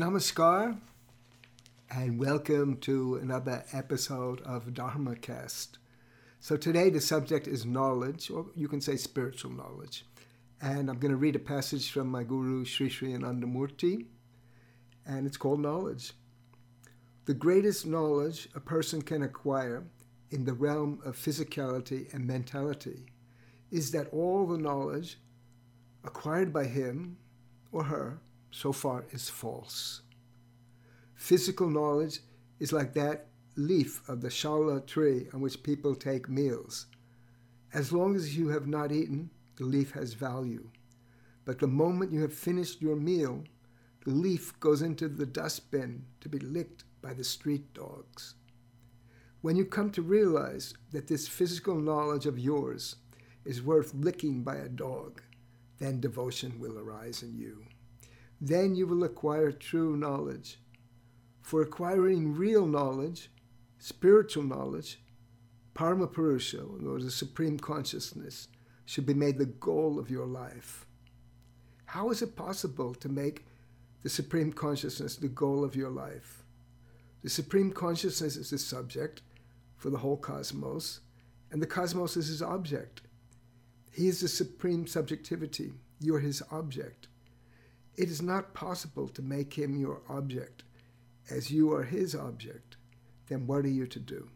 Namaskar and welcome to another episode of DharmaCast. So today the subject is knowledge, or you can say spiritual knowledge. And I'm going to read a passage from my guru Sri Sri Anandamurti, and it's called Knowledge. The greatest knowledge a person can acquire in the realm of physicality and mentality is that all the knowledge acquired by him or her so far is false. Physical knowledge is like that leaf of the shala tree on which people take meals. As long as you have not eaten, the leaf has value. But the moment you have finished your meal, the leaf goes into the dustbin to be licked by the street dogs. When you come to realize that this physical knowledge of yours is worth licking by a dog, then devotion will arise in you. Then you will acquire true knowledge. For acquiring real knowledge, spiritual knowledge, Parampurusha, or the Supreme Consciousness, should be made the goal of your life. How is it possible to make the Supreme Consciousness the goal of your life? The Supreme Consciousness is the subject for the whole cosmos, and the cosmos is his object. He is the supreme subjectivity. You are his object. It is not possible to make him your object as you are his object. Then what are you to do?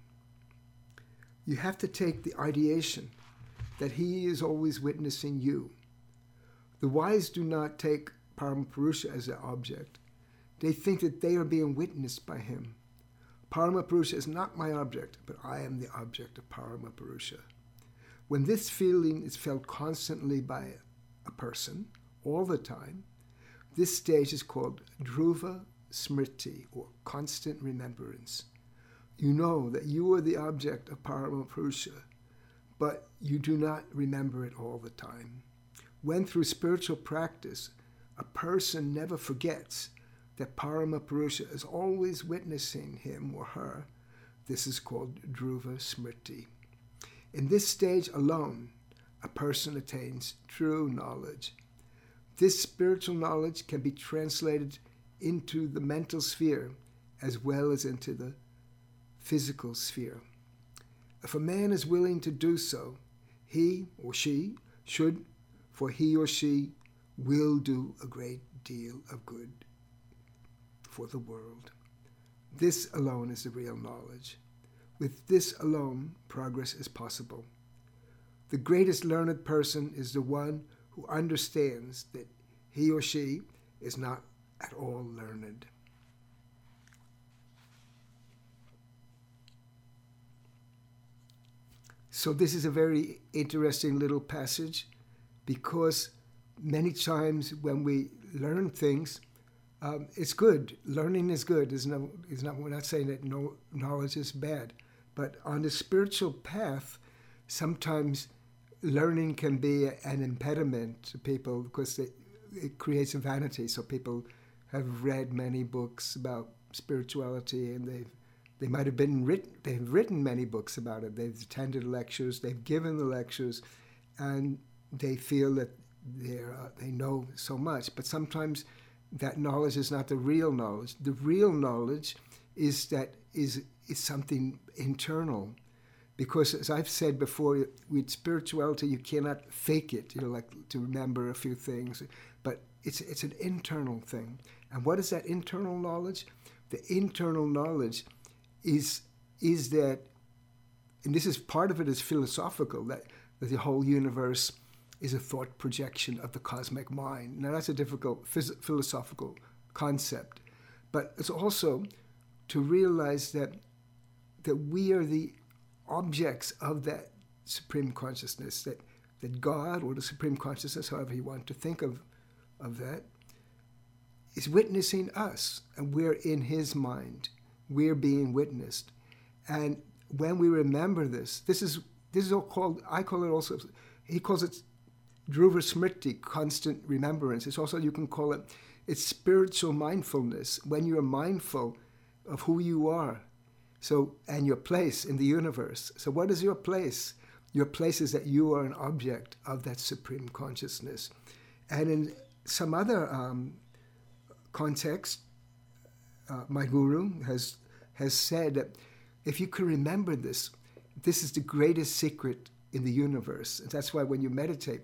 You have to take the ideation that he is always witnessing you. The wise do not take Parampurusha as their object. They think that they are being witnessed by him. Paramapurusha is not my object, but I am the object of Paramapurusha. When this feeling is felt constantly by a person, all the time, this stage is called Dhruva Smriti, or constant remembrance. You know that you are the object of Paramapurusha, but you do not remember it all the time. When through spiritual practice, a person never forgets that Paramapurusha is always witnessing him or her, this is called Dhruva Smriti. In this stage alone, a person attains true knowledge. This spiritual knowledge can be translated into the mental sphere as well as into the physical sphere. If a man is willing to do so, he or she should, for he or she will do a great deal of good for the world. This alone is the real knowledge. With this alone, progress is possible. The greatest learned person is the one who understands that he or she is not at all learned. So, this is a very interesting little passage because many times when we learn things, um, it's good. Learning is good. Is no, is not. We're not saying that no knowledge is bad, but on the spiritual path, sometimes learning can be an impediment to people because it, it creates a vanity. So people have read many books about spirituality, and they've they might have been written. They've written many books about it. They've attended lectures. They've given the lectures, and they feel that they uh, they know so much. But sometimes that knowledge is not the real knowledge. The real knowledge is that is is something internal. Because as I've said before, with spirituality you cannot fake it, you know, like to remember a few things. But it's it's an internal thing. And what is that internal knowledge? The internal knowledge is is that and this is part of it is philosophical, that, that the whole universe is a thought projection of the cosmic mind. Now, that's a difficult phys- philosophical concept, but it's also to realize that, that we are the objects of that supreme consciousness, that, that God, or the supreme consciousness, however you want to think of, of that, is witnessing us, and we're in His mind. We're being witnessed. And when we remember this, this is this is all called I call it also he calls it Dhruva Smriti, constant remembrance. It's also, you can call it, it's spiritual mindfulness, when you're mindful of who you are so and your place in the universe. So, what is your place? Your place is that you are an object of that supreme consciousness. And in some other um, context, uh, my guru has has said that if you can remember this, this is the greatest secret in the universe. And that's why when you meditate,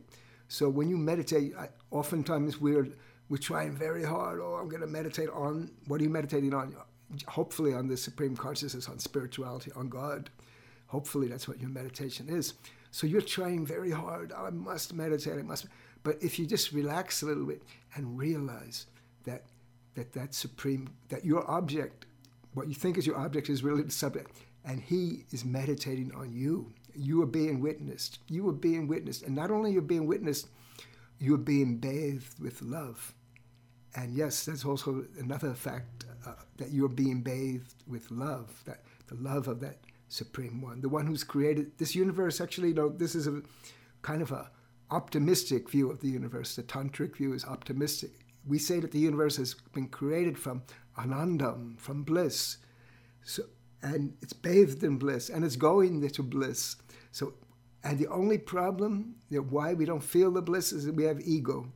so when you meditate, I, oftentimes we're we're trying very hard. Oh, I'm going to meditate on what are you meditating on? Hopefully on the supreme consciousness, on spirituality, on God. Hopefully that's what your meditation is. So you're trying very hard. Oh, I must meditate. I must. But if you just relax a little bit and realize that that that supreme that your object, what you think is your object, is really the subject, and He is meditating on you. You are being witnessed. You are being witnessed, and not only you're being witnessed, you are being bathed with love. And yes, that's also another fact uh, that you're being bathed with love. That the love of that supreme one, the one who's created this universe. Actually, you know, this is a kind of a optimistic view of the universe. The tantric view is optimistic. We say that the universe has been created from anandam, from bliss. So, and it's bathed in bliss, and it's going into bliss. So, and the only problem, know, why we don't feel the bliss, is that we have ego.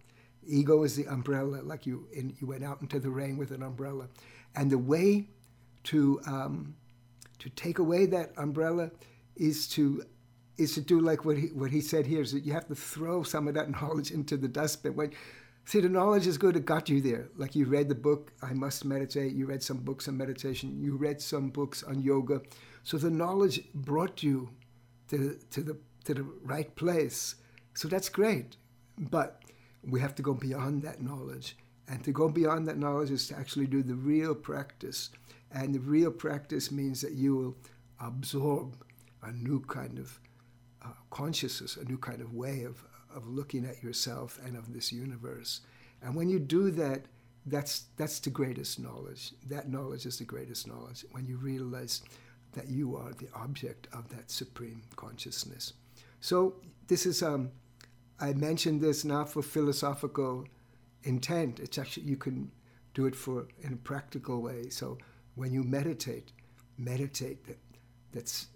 Ego is the umbrella, like you in, you went out into the rain with an umbrella, and the way to um, to take away that umbrella is to is to do like what he what he said here is that you have to throw some of that knowledge into the dustbin. When see the knowledge is good, it got you there. Like you read the book, I must meditate. You read some books on meditation. You read some books on yoga. So the knowledge brought you to to the to the right place. So that's great. But we have to go beyond that knowledge. And to go beyond that knowledge is to actually do the real practice. And the real practice means that you will absorb a new kind of uh, consciousness, a new kind of way of, of looking at yourself and of this universe. And when you do that, that's, that's the greatest knowledge. That knowledge is the greatest knowledge when you realize that you are the object of that supreme consciousness. So, this is, um, I mentioned this not for philosophical intent. It's actually, you can do it for in a practical way. So, when you meditate, meditate that, that's,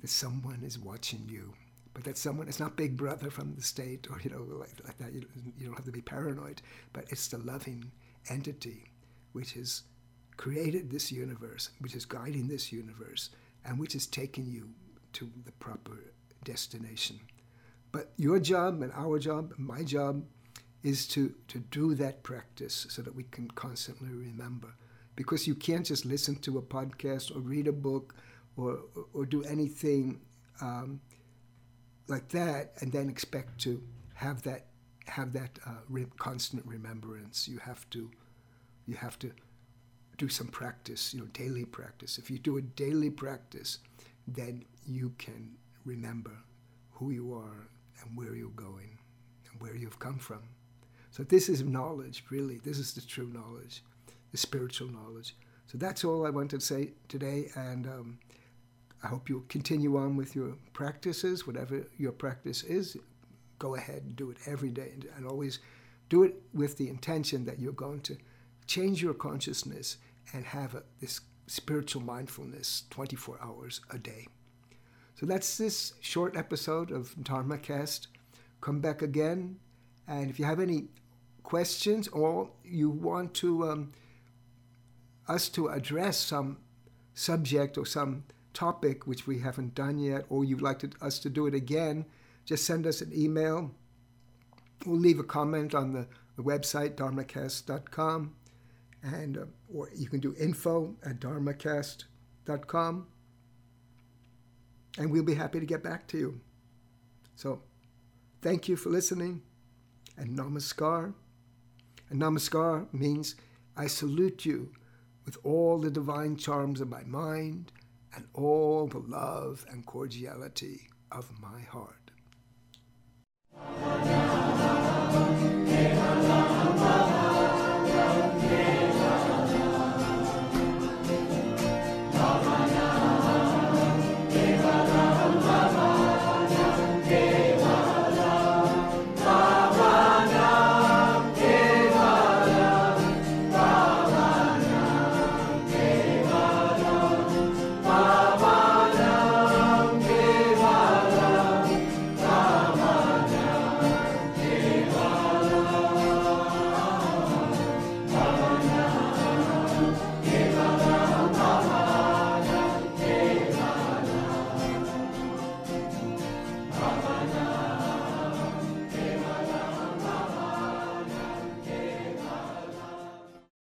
that someone is watching you but that someone it's not big brother from the state or you know like, like that you, you don't have to be paranoid but it's the loving entity which has created this universe which is guiding this universe and which is taking you to the proper destination but your job and our job my job is to, to do that practice so that we can constantly remember because you can't just listen to a podcast or read a book or, or, or do anything um, like that and then expect to have that have that uh, re- constant remembrance. You have to you have to do some practice, you know, daily practice. If you do a daily practice, then you can remember who you are and where you're going and where you've come from. So this is knowledge, really. This is the true knowledge, the spiritual knowledge. So that's all I wanted to say today, and um, I hope you'll continue on with your practices, whatever your practice is. Go ahead and do it every day and always do it with the intention that you're going to change your consciousness and have a, this spiritual mindfulness 24 hours a day. So that's this short episode of Dharma Cast. Come back again. And if you have any questions or you want to um, us to address some subject or some topic which we haven't done yet, or you'd like to, us to do it again, just send us an email. We'll leave a comment on the, the website, dharmacast.com, and uh, or you can do info at dharmacast.com, and we'll be happy to get back to you. So, thank you for listening, and namaskar. And namaskar means I salute you with all the divine charms of my mind and all the love and cordiality of my heart.